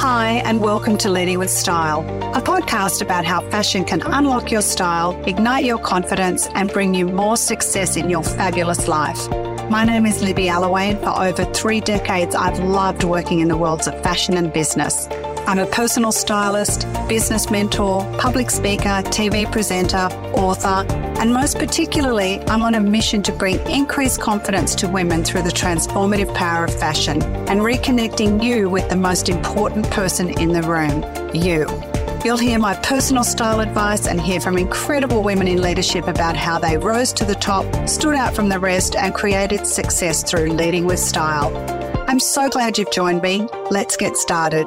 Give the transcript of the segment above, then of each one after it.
Hi, and welcome to Leading with Style, a podcast about how fashion can unlock your style, ignite your confidence, and bring you more success in your fabulous life. My name is Libby Allaway, and for over three decades, I've loved working in the worlds of fashion and business. I'm a personal stylist, business mentor, public speaker, TV presenter, author, and most particularly, I'm on a mission to bring increased confidence to women through the transformative power of fashion and reconnecting you with the most important person in the room, you. You'll hear my personal style advice and hear from incredible women in leadership about how they rose to the top, stood out from the rest, and created success through leading with style. I'm so glad you've joined me. Let's get started.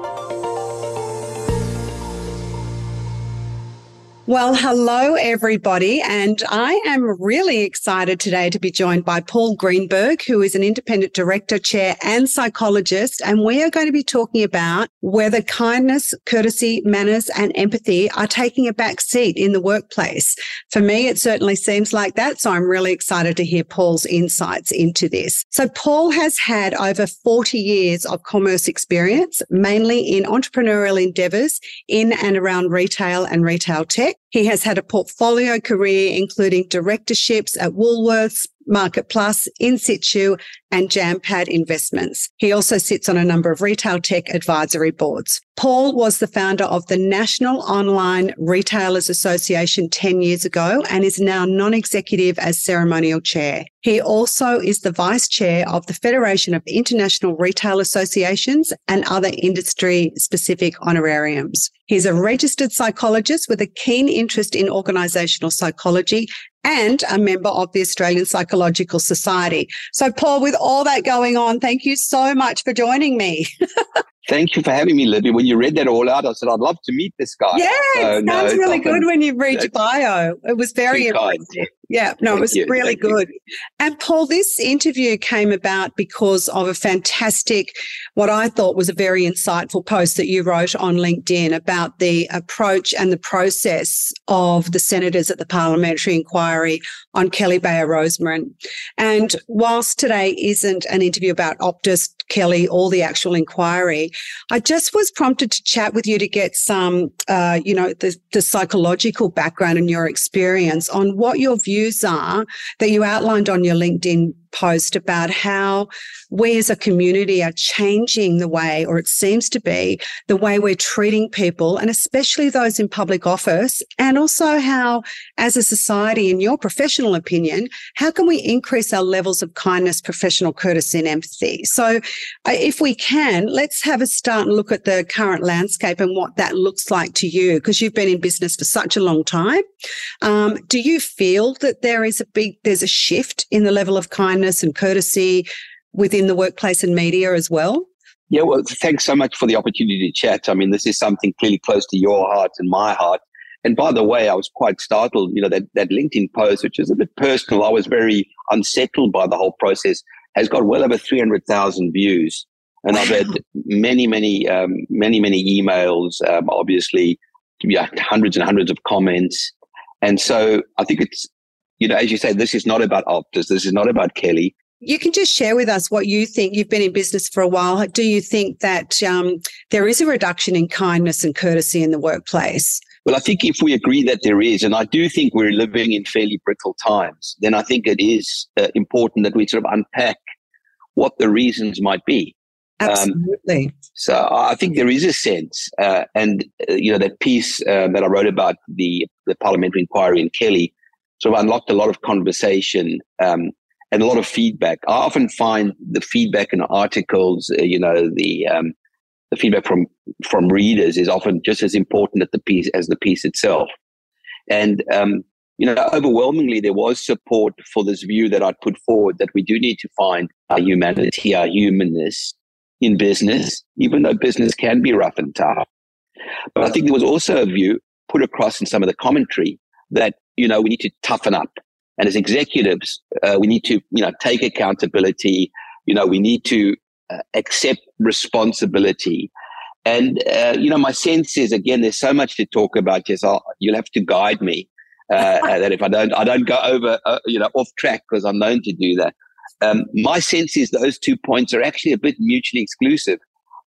Well, hello, everybody. And I am really excited today to be joined by Paul Greenberg, who is an independent director, chair, and psychologist. And we are going to be talking about whether kindness, courtesy, manners, and empathy are taking a back seat in the workplace. For me, it certainly seems like that. So I'm really excited to hear Paul's insights into this. So Paul has had over 40 years of commerce experience, mainly in entrepreneurial endeavors in and around retail and retail tech. He has had a portfolio career, including directorships at Woolworths, Market Plus, InStitchu, and Jampad Investments. He also sits on a number of retail tech advisory boards. Paul was the founder of the National Online Retailers Association 10 years ago and is now non-executive as ceremonial chair. He also is the vice chair of the Federation of International Retail Associations and other industry specific honorariums. He's a registered psychologist with a keen interest in organizational psychology and a member of the Australian Psychological Society. So, Paul, with all that going on, thank you so much for joining me. Thank you for having me, Libby. When you read that all out, I said, I'd love to meet this guy. Yeah, so, it sounds no, really good when you read your bio. It was very impressive. Yeah, no, Thank it was you. really Thank good. You. And Paul, this interview came about because of a fantastic, what I thought was a very insightful post that you wrote on LinkedIn about the approach and the process of the senators at the parliamentary inquiry on Kelly Bayer Rosmarin. And whilst today isn't an interview about Optus, Kelly, or the actual inquiry, I just was prompted to chat with you to get some, uh, you know, the, the psychological background and your experience on what your views are that you outlined on your LinkedIn post about how we as a community are changing the way, or it seems to be, the way we're treating people, and especially those in public office, and also how, as a society, in your professional opinion, how can we increase our levels of kindness, professional courtesy, and empathy? So, uh, if we can, let's have a start and look at the current landscape and what that looks like to you, because you've been in business for such a long time. Um, do you feel that there is a big, there's a shift in the level of kindness? Kindness and courtesy within the workplace and media as well? Yeah, well, thanks so much for the opportunity to chat. I mean, this is something clearly close to your heart and my heart. And by the way, I was quite startled, you know, that, that LinkedIn post, which is a bit personal, I was very unsettled by the whole process, has got well over 300,000 views. And I've had many, many, um, many, many emails, um, obviously, yeah, hundreds and hundreds of comments. And so I think it's you know, as you say, this is not about Optus. This is not about Kelly. You can just share with us what you think. You've been in business for a while. Do you think that um, there is a reduction in kindness and courtesy in the workplace? Well, I think if we agree that there is, and I do think we're living in fairly brittle times, then I think it is uh, important that we sort of unpack what the reasons might be. Um, Absolutely. Um, so I think there is a sense, uh, and uh, you know that piece uh, that I wrote about the the parliamentary inquiry in Kelly sort of unlocked a lot of conversation um, and a lot of feedback. I often find the feedback in articles, uh, you know, the um, the feedback from from readers is often just as important as the piece as the piece itself. And um, you know, overwhelmingly, there was support for this view that I'd put forward that we do need to find our humanity, our humanness in business, even though business can be rough and tough. But I think there was also a view put across in some of the commentary that you know, we need to toughen up. And as executives, uh, we need to, you know, take accountability. You know, we need to uh, accept responsibility. And, uh, you know, my sense is, again, there's so much to talk about. Yes, I'll, you'll have to guide me. Uh, that if I don't, I don't go over, uh, you know, off track because I'm known to do that. Um, my sense is those two points are actually a bit mutually exclusive.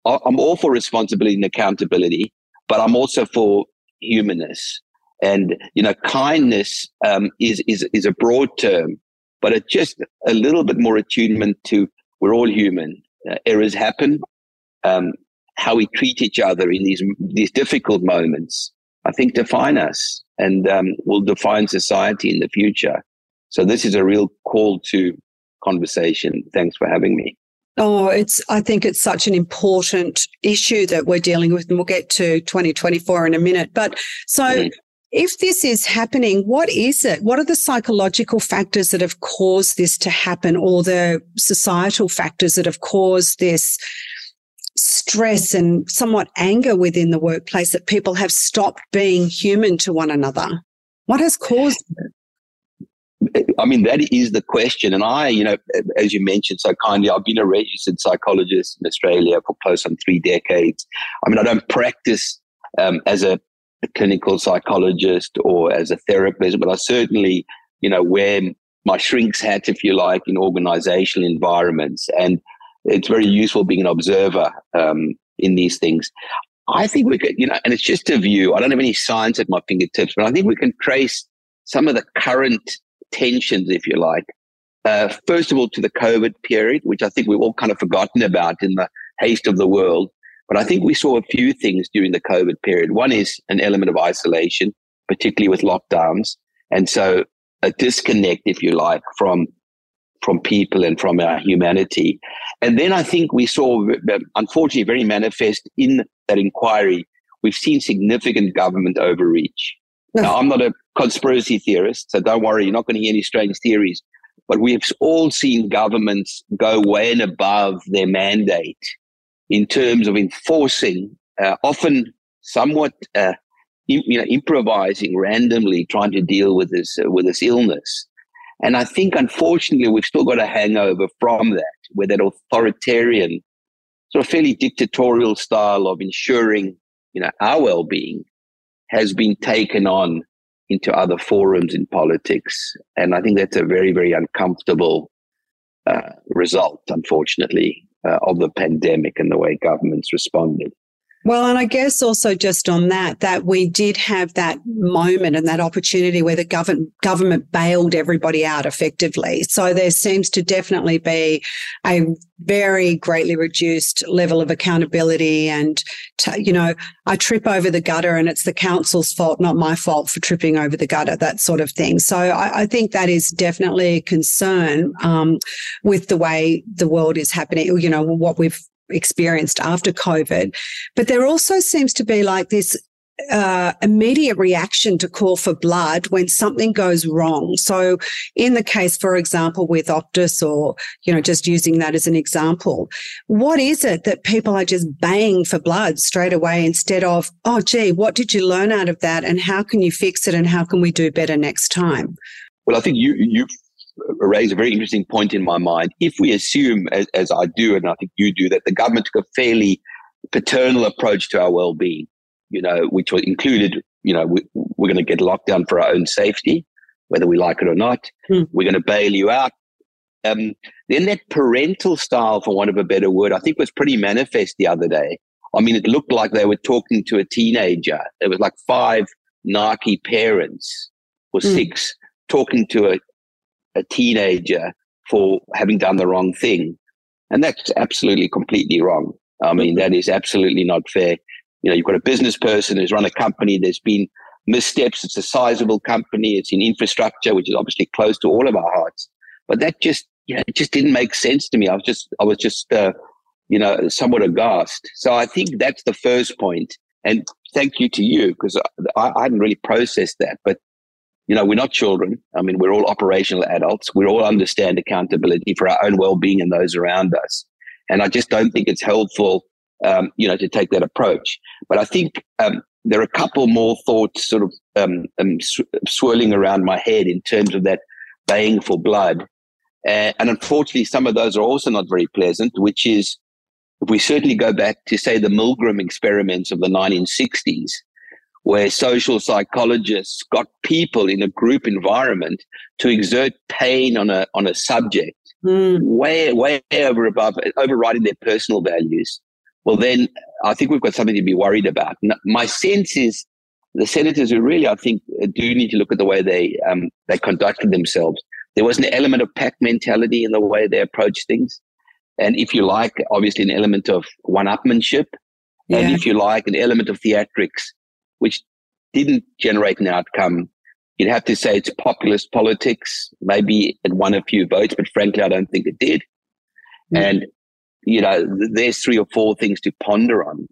I'm all for responsibility and accountability, but I'm also for humanness. And you know, kindness um, is is is a broad term, but it's just a little bit more attunement to we're all human. Uh, errors happen. Um, how we treat each other in these these difficult moments, I think, define us and um, will define society in the future. So this is a real call to conversation. Thanks for having me. Oh, it's, I think it's such an important issue that we're dealing with, and we'll get to 2024 in a minute. But so mm. If this is happening, what is it? What are the psychological factors that have caused this to happen or the societal factors that have caused this stress and somewhat anger within the workplace that people have stopped being human to one another? What has caused it? I mean, that is the question. And I, you know, as you mentioned so kindly, I've been a registered psychologist in Australia for close on three decades. I mean, I don't practice um, as a, a, clinical psychologist or as a therapist, but I certainly, you know, wear my shrink's hat, if you like, in organizational environments. And it's very useful being an observer um, in these things. I think we could, you know, and it's just a view. I don't have any science at my fingertips, but I think we can trace some of the current tensions, if you like. Uh, first of all, to the COVID period, which I think we've all kind of forgotten about in the haste of the world. But I think we saw a few things during the COVID period. One is an element of isolation, particularly with lockdowns. And so a disconnect, if you like, from from people and from our humanity. And then I think we saw, uh, unfortunately, very manifest in that inquiry, we've seen significant government overreach. Now, I'm not a conspiracy theorist, so don't worry, you're not going to hear any strange theories. But we've all seen governments go way and above their mandate in terms of enforcing, uh, often somewhat, uh, you know, improvising randomly, trying to deal with this uh, with this illness. And I think, unfortunately, we've still got a hangover from that, where that authoritarian, sort of fairly dictatorial style of ensuring, you know, our well-being has been taken on into other forums in politics. And I think that's a very, very uncomfortable uh, result, unfortunately, uh, of the pandemic and the way governments responded. Well, and I guess also just on that, that we did have that moment and that opportunity where the government government bailed everybody out effectively. So there seems to definitely be a very greatly reduced level of accountability. And, you know, I trip over the gutter and it's the council's fault, not my fault for tripping over the gutter, that sort of thing. So I, I think that is definitely a concern um, with the way the world is happening, you know, what we've experienced after COVID. But there also seems to be like this uh, immediate reaction to call for blood when something goes wrong. So, in the case, for example, with Optus, or you know, just using that as an example, what is it that people are just baying for blood straight away instead of, oh, gee, what did you learn out of that, and how can you fix it, and how can we do better next time? Well, I think you you raise a very interesting point in my mind. If we assume, as, as I do, and I think you do, that the government took a fairly paternal approach to our well-being, you know, which was included, you know, we, we're going to get locked down for our own safety, whether we like it or not. Hmm. We're going to bail you out. Um, then that parental style, for want of a better word, I think was pretty manifest the other day. I mean, it looked like they were talking to a teenager. It was like five narky parents or mm. six talking to a, a teenager for having done the wrong thing. And that's absolutely completely wrong. I mean, that is absolutely not fair. You know, you've got a business person who's run a company, there's been missteps, it's a sizable company, it's in infrastructure, which is obviously close to all of our hearts. But that just, you know, it just didn't make sense to me. I was just, I was just, uh, you know, somewhat aghast. So I think that's the first point. And thank you to you because I, I hadn't really processed that. But you know, we're not children. I mean, we're all operational adults. We all understand accountability for our own well-being and those around us. And I just don't think it's helpful, um, you know, to take that approach. But I think um, there are a couple more thoughts sort of um, um sw- swirling around my head in terms of that baying for blood. Uh, and unfortunately, some of those are also not very pleasant, which is if we certainly go back to, say, the Milgram experiments of the 1960s, where social psychologists got people in a group environment to exert pain on a on a subject mm. way way over above overriding their personal values well, then I think we've got something to be worried about. My sense is the senators who really, I think, do need to look at the way they um, they conducted themselves. There was an element of pack mentality in the way they approached things, and if you like, obviously an element of one-upmanship, yeah. and if you like, an element of theatrics, which didn't generate an outcome. You'd have to say it's populist politics. Maybe it won a few votes, but frankly, I don't think it did. Mm. And you know, there's three or four things to ponder on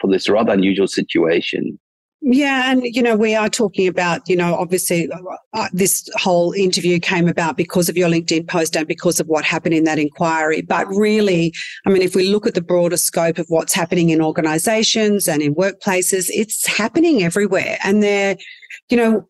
for this rather unusual situation. Yeah, and you know, we are talking about, you know, obviously uh, uh, this whole interview came about because of your LinkedIn post and because of what happened in that inquiry. But really, I mean, if we look at the broader scope of what's happening in organizations and in workplaces, it's happening everywhere. And they're, you know,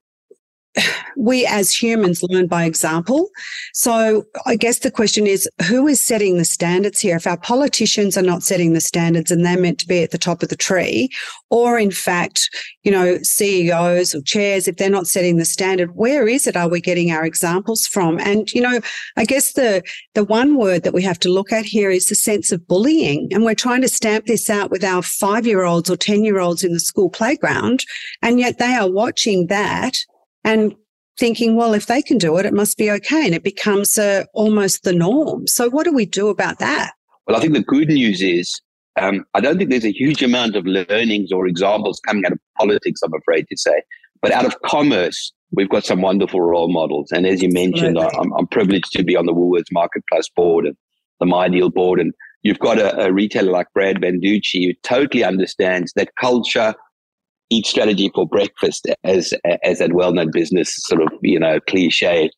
we as humans learn by example. So I guess the question is who is setting the standards here? If our politicians are not setting the standards and they're meant to be at the top of the tree, or in fact, you know, CEOs or chairs, if they're not setting the standard, where is it are we getting our examples from? And, you know, I guess the the one word that we have to look at here is the sense of bullying. And we're trying to stamp this out with our five year olds or 10 year olds in the school playground. And yet they are watching that and thinking, well, if they can do it, it must be okay. And it becomes uh, almost the norm. So, what do we do about that? Well, I think the good news is um, I don't think there's a huge amount of learnings or examples coming out of politics, I'm afraid to say. But out of commerce, we've got some wonderful role models. And as you mentioned, I'm, I'm, privileged to be on the Woolworths MarketPlus board and the MyDeal board. And you've got a, a retailer like Brad Banducci who totally understands that culture eat strategy for breakfast, as as that well-known business sort of you know cliche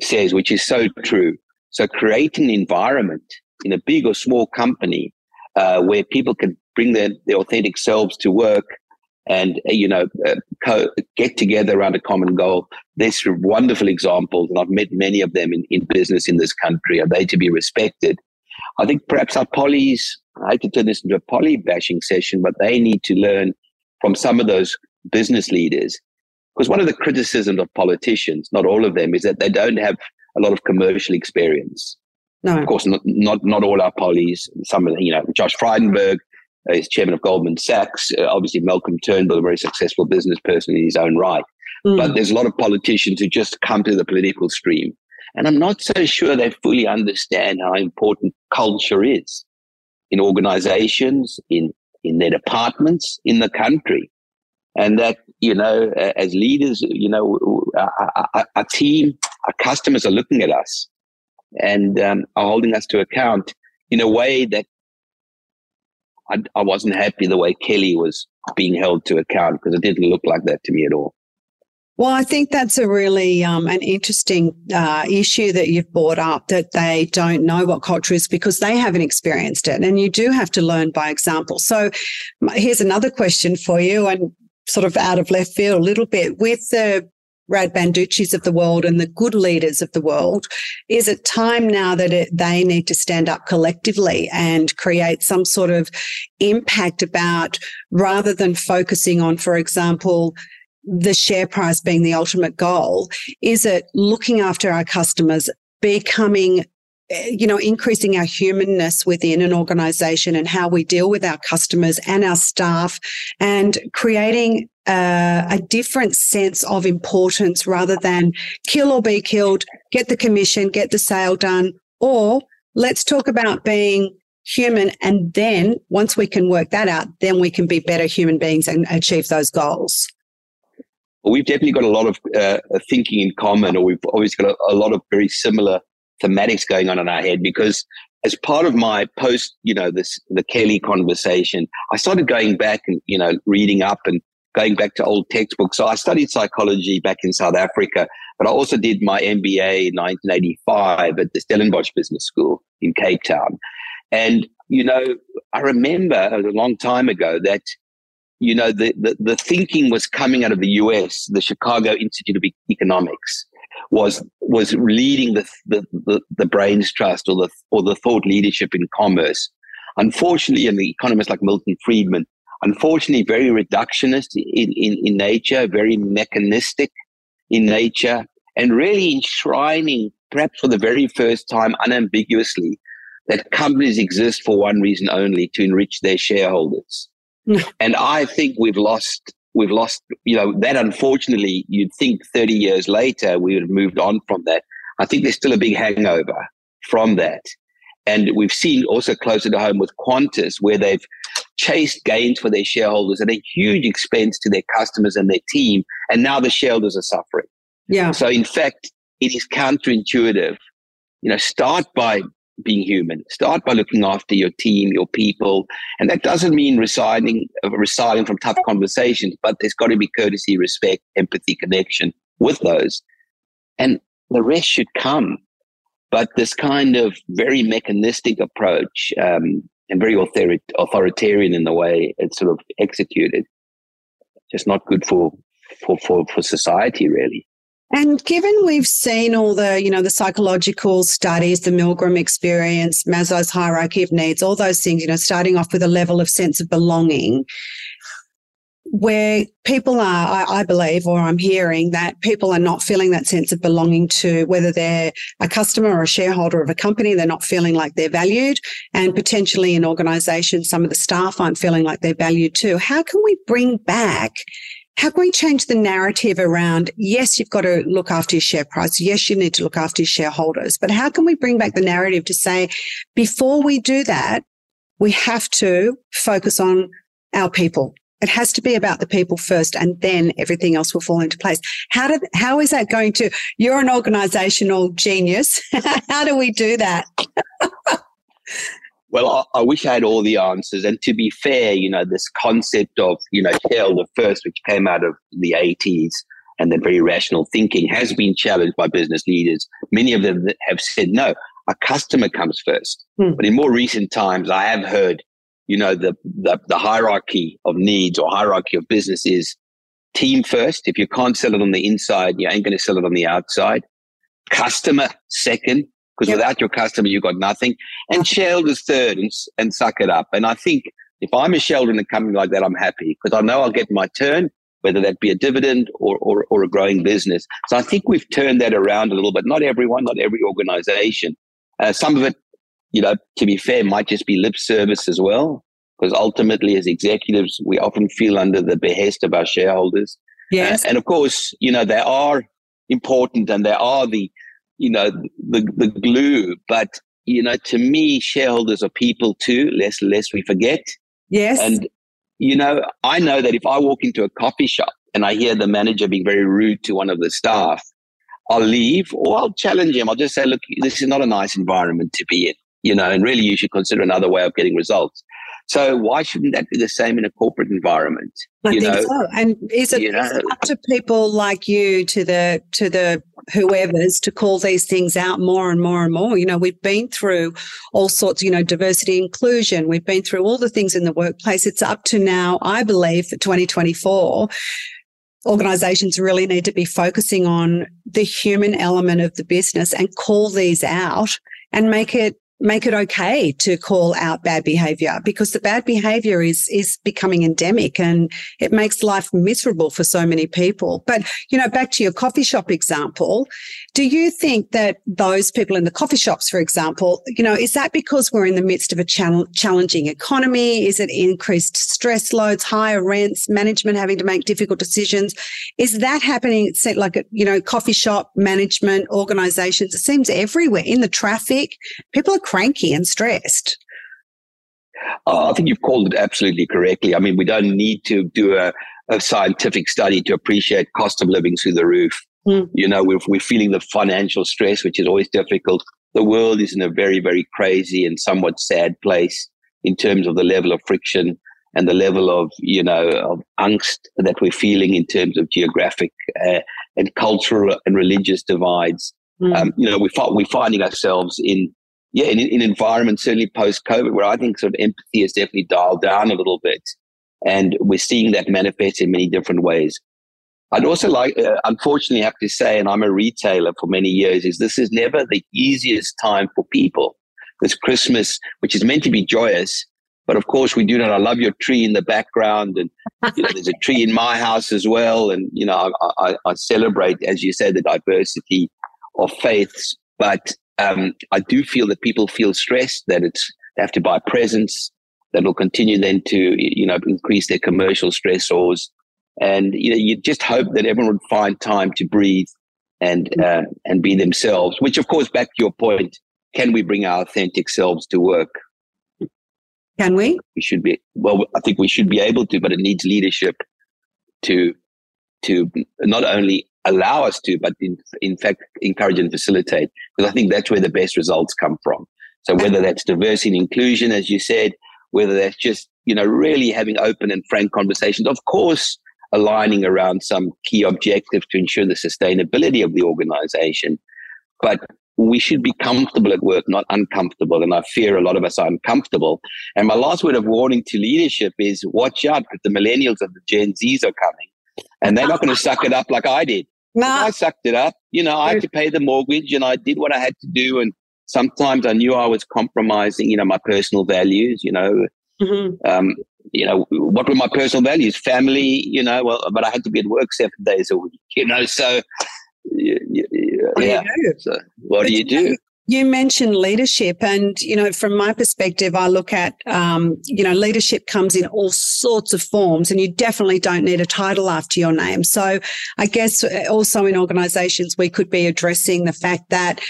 says, which is so true. So create an environment in a big or small company uh, where people can bring their, their authentic selves to work and uh, you know uh, co- get together around a common goal. There's wonderful examples, and I've met many of them in, in business in this country. Are they to be respected? I think perhaps our polys. I hate to turn this into a poly bashing session, but they need to learn from some of those business leaders. Because one of the criticisms of politicians, not all of them, is that they don't have a lot of commercial experience. No. Of course, not, not, not all our polys. Some of you know, Josh Frydenberg uh, is chairman of Goldman Sachs. Uh, obviously, Malcolm Turnbull, a very successful business person in his own right. Mm. But there's a lot of politicians who just come to the political stream. And I'm not so sure they fully understand how important culture is in organizations, in in their departments in the country. And that, you know, as leaders, you know, our, team, our customers are looking at us and um, are holding us to account in a way that I, I wasn't happy the way Kelly was being held to account because it didn't look like that to me at all. Well, I think that's a really um, an interesting uh, issue that you've brought up that they don't know what culture is because they haven't experienced it, and you do have to learn by example. So, here's another question for you, and sort of out of left field a little bit with the Brad Banducci's of the world and the good leaders of the world. Is it time now that it, they need to stand up collectively and create some sort of impact about rather than focusing on, for example, the share price being the ultimate goal? Is it looking after our customers, becoming eh, you know, increasing our humanness within an organization and how we deal with our customers and our staff and creating uh, a different sense of importance rather than kill or be killed, get the commission, get the sale done, or let's talk about being human. And then once we can work that out, then we can be better human beings and achieve those goals we've definitely got a lot of uh, thinking in common, or we've always got a, a, lot of very similar thematics going on in our head. Because as part of my post, you know, this the Kelly conversation, I started going back and you know reading up and going back to old textbooks. So I studied psychology back in South Africa, but I also did my MBA in 1985 at the Stellenbosch Business School in Cape Town. And you know, I remember a long time ago that you know, the, the, the thinking was coming out of the US, the Chicago Institute of Economics was was leading the, the, the, the brains trust or the or the thought leadership in commerce. Unfortunately, and the economists like Milton Friedman, unfortunately, very reductionist in, in, in nature, very mechanistic in nature, and really enshrining, perhaps for the very first time, unambiguously, that companies exist for one reason only to enrich their shareholders. and I think we've lost we've lost, you know, that unfortunately you'd think 30 years later we would have moved on from that. I think there's still a big hangover from that. And we've seen also closer to home with Qantas, where they've chased gains for their shareholders at a huge expense to their customers and their team. And now the shareholders are suffering. Yeah. So in fact, it is counterintuitive. You know, start by being human. Start by looking after your team, your people. And that doesn't mean residing, residing from tough conversations, but there's got to be courtesy, respect, empathy, connection with those. And the rest should come. But this kind of very mechanistic approach um, and very author- authoritarian in the way it's sort of executed, just not good for, for, for, for society, really. And given we've seen all the, you know, the psychological studies, the Milgram experience, Maslow's hierarchy of needs, all those things, you know, starting off with a level of sense of belonging, where people are, I, I, believe, or I'm hearing that people are not feeling that sense of belonging to whether they're a customer or a shareholder of a company, they're not feeling like they're valued. And potentially in organizations, some of the staff aren't feeling like they're valued too. How can we bring back how can we change the narrative around, yes, you've got to look after your share price. Yes, you need to look after your shareholders, but how can we bring back the narrative to say, before we do that, we have to focus on our people. It has to be about the people first and then everything else will fall into place. How did, how is that going to, you're an organizational genius. how do we do that? Well, I, I, wish I had all the answers. And to be fair, you know, this concept of, you know, Hell the first, which came out of the 80s and then very rational thinking has been challenged by business leaders. Many of them have said, no, a customer comes first. Hmm. But in more recent times, I have heard, you know, the, the, the hierarchy of needs or hierarchy of business is team first. If you can't sell it on the inside, you ain't going to sell it on the outside. Customer second, because yep. without your customer, you've got nothing. And shareholders third and, and suck it up. And I think if I'm a shareholder in a company like that, I'm happy because I know I'll get my turn, whether that be a dividend or, or, or a growing business. So I think we've turned that around a little bit. Not everyone, not every organization. Uh, some of it, you know, to be fair, might just be lip service as well. Because ultimately, as executives, we often feel under the behest of our shareholders. Yes. Uh, and of course, you know, they are important and they are the you know, the, the glue. But, you know, to me, shareholders are people too, less, less we forget. Yes. And, you know, I know that if I walk into a coffee shop and I hear the manager being very rude to one of the staff, I'll leave or I'll challenge him. I'll just say, look, this is not a nice environment to be in, you know, and really you should consider another way of getting results. So why shouldn't that be the same in a corporate environment? I you think know? so. And is it, you know, is it up to people like you, to the to the whoever's, to call these things out more and more and more? You know, we've been through all sorts. You know, diversity, inclusion. We've been through all the things in the workplace. It's up to now, I believe, for 2024 organizations really need to be focusing on the human element of the business and call these out and make it make it okay to call out bad behavior because the bad behavior is is becoming endemic and it makes life miserable for so many people. But you know back to your coffee shop example do you think that those people in the coffee shops for example you know is that because we're in the midst of a challenging economy? Is it increased stress loads higher rents management having to make difficult decisions? Is that happening it's like a, you know coffee shop management organizations it seems everywhere in the traffic people are cranky and stressed. Uh, I think you've called it absolutely correctly. I mean, we don't need to do a, a scientific study to appreciate cost of living through the roof. Mm. You know, we're, we're feeling the financial stress, which is always difficult. The world is in a very, very crazy and somewhat sad place in terms of the level of friction and the level of, you know, of angst that we're feeling in terms of geographic uh, and cultural and religious divides. Mm. Um, you know, we, we're finding ourselves in yeah, in, in environments, certainly post COVID, where I think sort of empathy has definitely dialed down a little bit. And we're seeing that manifest in many different ways. I'd also like, uh, unfortunately, have to say, and I'm a retailer for many years, is this is never the easiest time for people. This Christmas, which is meant to be joyous, but of course we do not. I love your tree in the background, and you know, there's a tree in my house as well. And you know, I, I, I celebrate, as you said, the diversity of faiths. But um, I do feel that people feel stressed that it's they have to buy presents that will continue then to you know increase their commercial stressors, and you know you just hope that everyone would find time to breathe and uh, and be themselves. Which, of course, back to your point, can we bring our authentic selves to work? Can we? We should be. Well, I think we should be able to, but it needs leadership to to not only allow us to, but in, in fact encourage and facilitate. Because I think that's where the best results come from. So whether that's diversity and inclusion, as you said, whether that's just you know really having open and frank conversations, of course, aligning around some key objectives to ensure the sustainability of the organization, but we should be comfortable at work, not uncomfortable. And I fear a lot of us are uncomfortable. And my last word of warning to leadership is watch out because the millennials of the Gen Zs are coming and they're not going to suck it up like I did. No. I sucked it up. You know, I had to pay the mortgage and I did what I had to do. And sometimes I knew I was compromising, you know, my personal values, you know. Mm-hmm. Um, you know, what were my personal values? Family, you know, well, but I had to be at work seven days a week, you know, so yeah. yeah. So what but do you do? You mentioned leadership, and you know, from my perspective, I look at um, you know, leadership comes in all sorts of forms, and you definitely don't need a title after your name. So, I guess uh, also in organisations, we could be addressing the fact that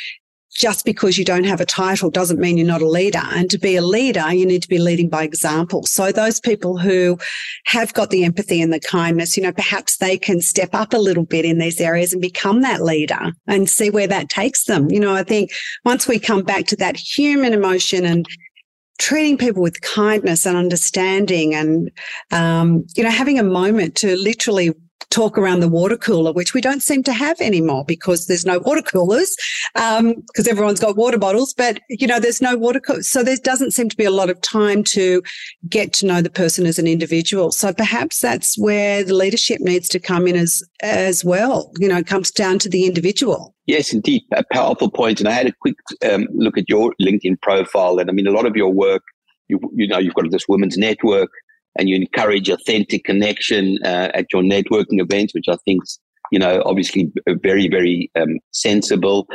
just because you don't have a title doesn't mean you're not a leader. And to be a leader, you need to be leading by example. So those people who have got the empathy and the kindness, you know, perhaps they can step up a little bit in these areas and become that leader and see where that takes them. You know, I think once we come back to that human emotion and treating people with kindness and understanding and um, you know having a moment to literally talk around the water cooler, which we don't seem to have anymore because there's no water coolers because um, everyone's got water bottles. But you know, there's no water cooler, so there doesn't seem to be a lot of time to get to know the person as an individual. So perhaps that's where the leadership needs to come in as as well. You know, it comes down to the individual. Yes, indeed, a powerful point. And I had a quick um, look at your LinkedIn profile, and I mean, a lot of your work. You, you know, you've got this women's network and you encourage authentic connection uh, at your networking events, which I think is, you know, obviously very, very um, sensible.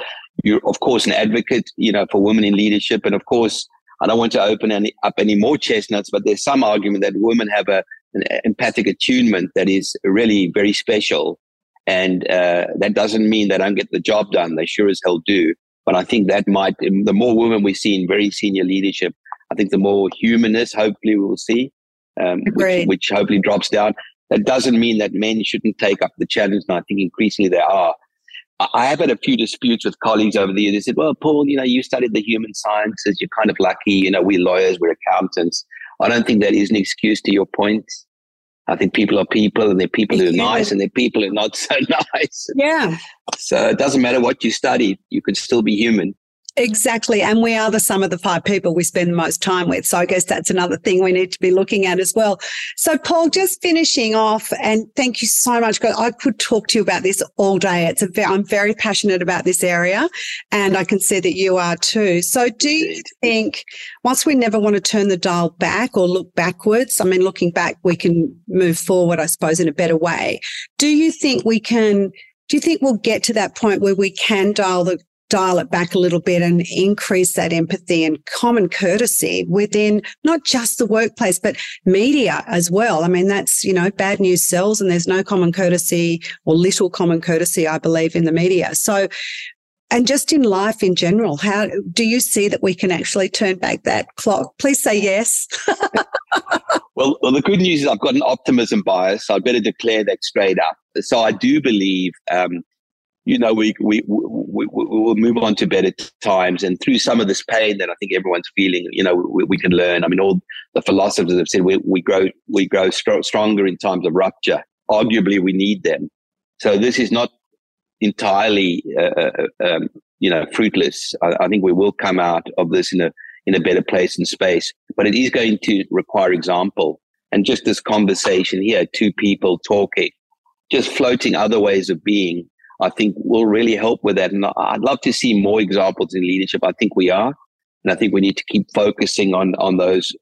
You're, of course, an advocate, you know, for women in leadership. And of course, I don't want to open any, up any more chestnuts, but there's some argument that women have a, an empathic attunement that is really very special. And uh, that doesn't mean they don't get the job done. They sure as hell do. But I think that might, the more women we see in very senior leadership, I think the more humanness hopefully we will see um, which, which hopefully drops down. That doesn't mean that men shouldn't take up the challenge, and I think increasingly they are. I have had a few disputes with colleagues over the years. They said, well, Paul, you know, you studied the human sciences. You're kind of lucky. You know, we're lawyers, we're accountants. I don't think that is an excuse to your point. I think people are people and they're people who are nice and they're people who are not so nice. Yeah. So it doesn't matter what you studied, you can still be human. Exactly. And we are the sum of the five people we spend the most time with. So I guess that's another thing we need to be looking at as well. So Paul, just finishing off and thank you so much. I could talk to you about this all day. It's a, I'm very passionate about this area and I can see that you are too. So do you think once we never want to turn the dial back or look backwards, I mean, looking back, we can move forward, I suppose, in a better way. Do you think we can do you think we'll get to that point where we can dial the dial it back a little bit and increase that empathy and common courtesy within not just the workplace, but media as well. I mean, that's, you know, bad news sells and there's no common courtesy or little common courtesy, I believe, in the media. So, and just in life in general, how do you see that we can actually turn back that clock? Please say yes. well, well, the good news is I've got an optimism bias. So I better declare that straight up. So I do believe um, you know, we, we, we, we, will move on to better times. And through some of this pain that I think everyone's feeling, you know, we, we can learn. I mean, all the philosophers have said we, we grow, we grow stro- stronger in times of rupture. Arguably, we need them. So this is not entirely, uh, uh, um, you know, fruitless. I, I think we will come out of this in a, in a better place and space, but it is going to require example. And just this conversation here, two people talking, just floating other ways of being I think will really help with that. And I'd love to see more examples in leadership. I think we are. And I think we need to keep focusing on, on those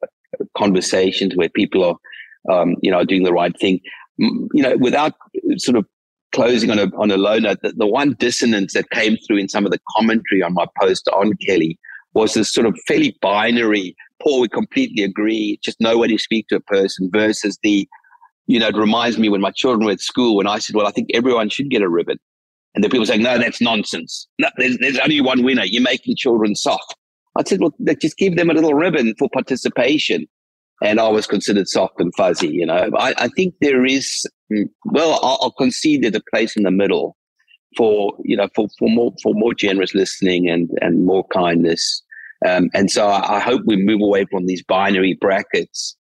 conversations where people are, um, you know, doing the right thing, you know, without sort of closing on a on a low note, the, the one dissonance that came through in some of the commentary on my post on Kelly was this sort of fairly binary. Paul, we completely agree. Just know when you speak to a person versus the, you know, it reminds me when my children were at school when I said, well, I think everyone should get a ribbon. And the people saying, no, that's nonsense. No, there's, there's only one winner. You're making children soft. I said, well, just give them a little ribbon for participation. And I was considered soft and fuzzy, you know. I, I think there is, mm, well, I'll, I'll concede there's a place in the middle for, you know, for, for more, for more generous listening and, and more kindness. Um, and so I, I, hope we move away from these binary brackets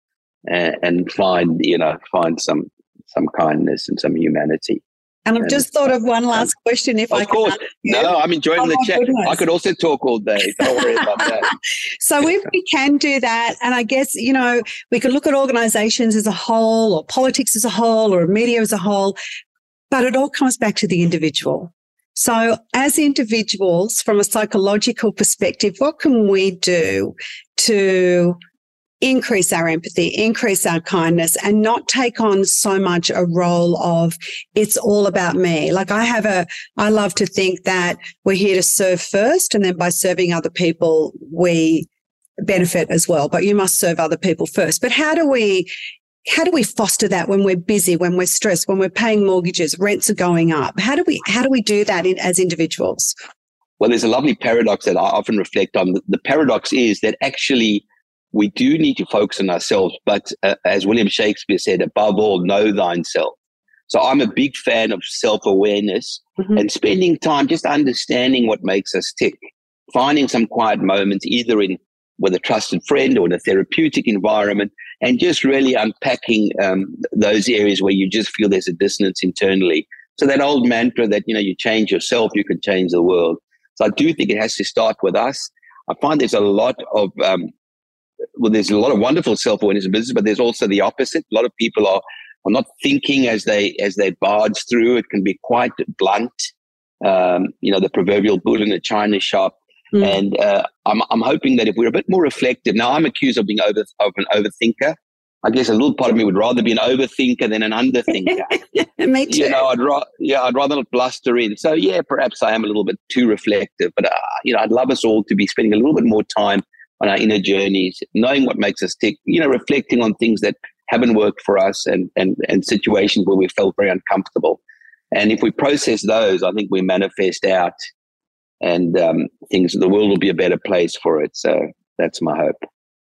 and, and find, you know, find some, some kindness and some humanity. And I've just thought of one last question, if of I can. Of course. No, I'm enjoying oh, the chat. Goodness. I could also talk all day. Don't worry about that. so if we can do that, and I guess, you know, we could look at organizations as a whole or politics as a whole or media as a whole, but it all comes back to the individual. So as individuals, from a psychological perspective, what can we do to increase our empathy, increase our kindness, and not take on so much a role of it's all about me. Like I have a, I love to think that we're here to serve first, and then by serving other people, we benefit as well. But you must serve other people first. But how do we, how do we foster that when we're busy, when we're stressed, when we're paying mortgages, rents are going up? How do we, how do we do that in, as individuals? Well, there's a lovely paradox that I often reflect on. The paradox is that actually we do need to focus on ourselves. But uh, as William Shakespeare said, above all, know thyself. So I'm a big fan of self awareness mm-hmm. and spending time just understanding what makes us tick, finding some quiet moments, either in with a trusted friend or in a therapeutic environment, and just really unpacking um, those areas where you just feel there's a dissonance internally. So that old mantra that you know you change yourself, you can change the world. So I do think it has to start with us. I find there's a lot of um, well, there's a lot of wonderful self awareness in business, but there's also the opposite. A lot of people are are not thinking as they as they barge through. It can be quite blunt. Um, you know, the proverbial bull in a china shop. Mm. And uh, I'm I'm hoping that if we're a bit more reflective. Now, I'm accused of being over of an overthinker. I guess a little part of me would rather be an overthinker than an underthinker. me too. You know, I'd ra- yeah, I'd rather not bluster in. So yeah, perhaps I am a little bit too reflective, but uh, you know, I'd love us all to be spending a little bit more time on our inner journeys, knowing what makes us tick, you know, reflecting on things that haven't worked for us and, and, and situations where we felt very uncomfortable. And if we process those, I think we manifest out and um, things, the world will be a better place for it. So that's my hope.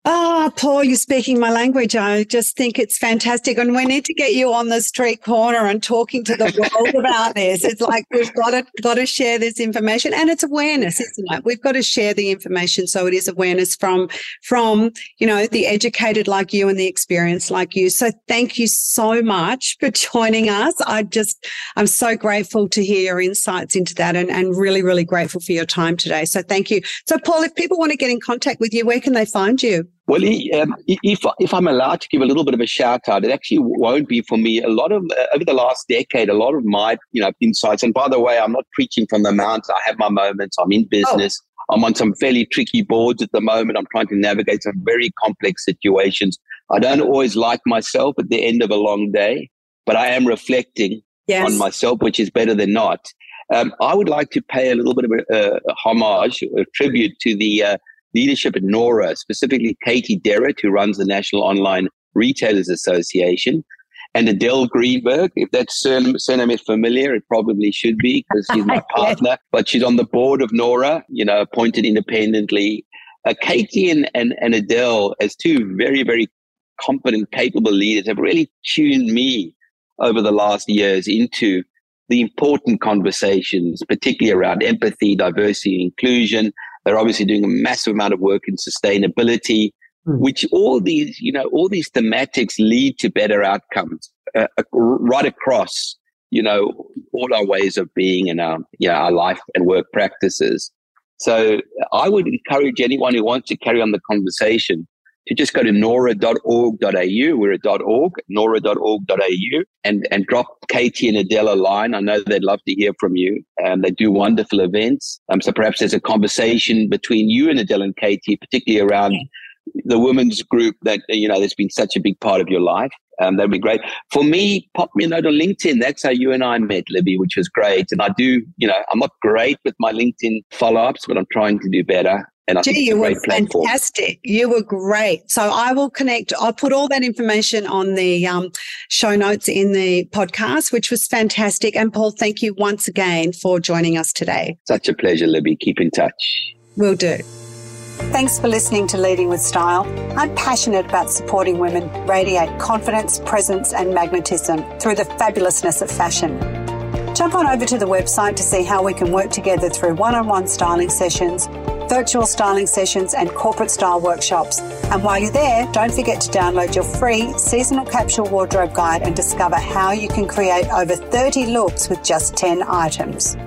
Oh, Paul, you're speaking my language. I just think it's fantastic. And we need to get you on the street corner and talking to the world about this. It's like we've got to got to share this information. And it's awareness, isn't it? We've got to share the information so it is awareness from from, you know, the educated like you and the experienced like you. So thank you so much for joining us. I just I'm so grateful to hear your insights into that and, and really, really grateful for your time today. So thank you. So Paul, if people want to get in contact with you, where can they find you? Well, um, if if I'm allowed to give a little bit of a shout out, it actually won't be for me. A lot of uh, over the last decade, a lot of my you know insights. And by the way, I'm not preaching from the mount. I have my moments. I'm in business. Oh. I'm on some fairly tricky boards at the moment. I'm trying to navigate some very complex situations. I don't always like myself at the end of a long day, but I am reflecting yes. on myself, which is better than not. Um, I would like to pay a little bit of a, a homage, a tribute to the uh, leadership at Nora, specifically Katie Derrett, who runs the National Online Retailers Association, and Adele Greenberg. If that surname, surname is familiar, it probably should be because she's my partner, but she's on the board of Nora, you know, appointed independently. Uh, Katie and, and, and Adele, as two very, very competent, capable leaders, have really tuned me over the last years into the important conversations, particularly around empathy, diversity, inclusion, they're obviously doing a massive amount of work in sustainability, mm. which all these, you know, all these thematics lead to better outcomes uh, right across, you know, all our ways of being and our, you know, our life and work practices. So I would encourage anyone who wants to carry on the conversation to just go to nora.org.au. We're at .org, nora.org.au, and, and drop Katie and Adele a line. I know they'd love to hear from you. Um, they do wonderful events. Um, so perhaps there's a conversation between you and Adele and Katie, particularly around the women's group that you know that's been such a big part of your life. Um, that'd be great. For me, pop me a note on LinkedIn. That's how you and I met, Libby, which was great. And I do, you know, I'm not great with my LinkedIn follow ups, but I'm trying to do better. And I Gee, you were fantastic. You were great. So I will connect. I'll put all that information on the um, show notes in the podcast, which was fantastic. And Paul, thank you once again for joining us today. Such a pleasure, Libby. Keep in touch. Will do. Thanks for listening to Leading with Style. I'm passionate about supporting women radiate confidence, presence, and magnetism through the fabulousness of fashion. Jump on over to the website to see how we can work together through one on one styling sessions, virtual styling sessions, and corporate style workshops. And while you're there, don't forget to download your free seasonal capsule wardrobe guide and discover how you can create over 30 looks with just 10 items.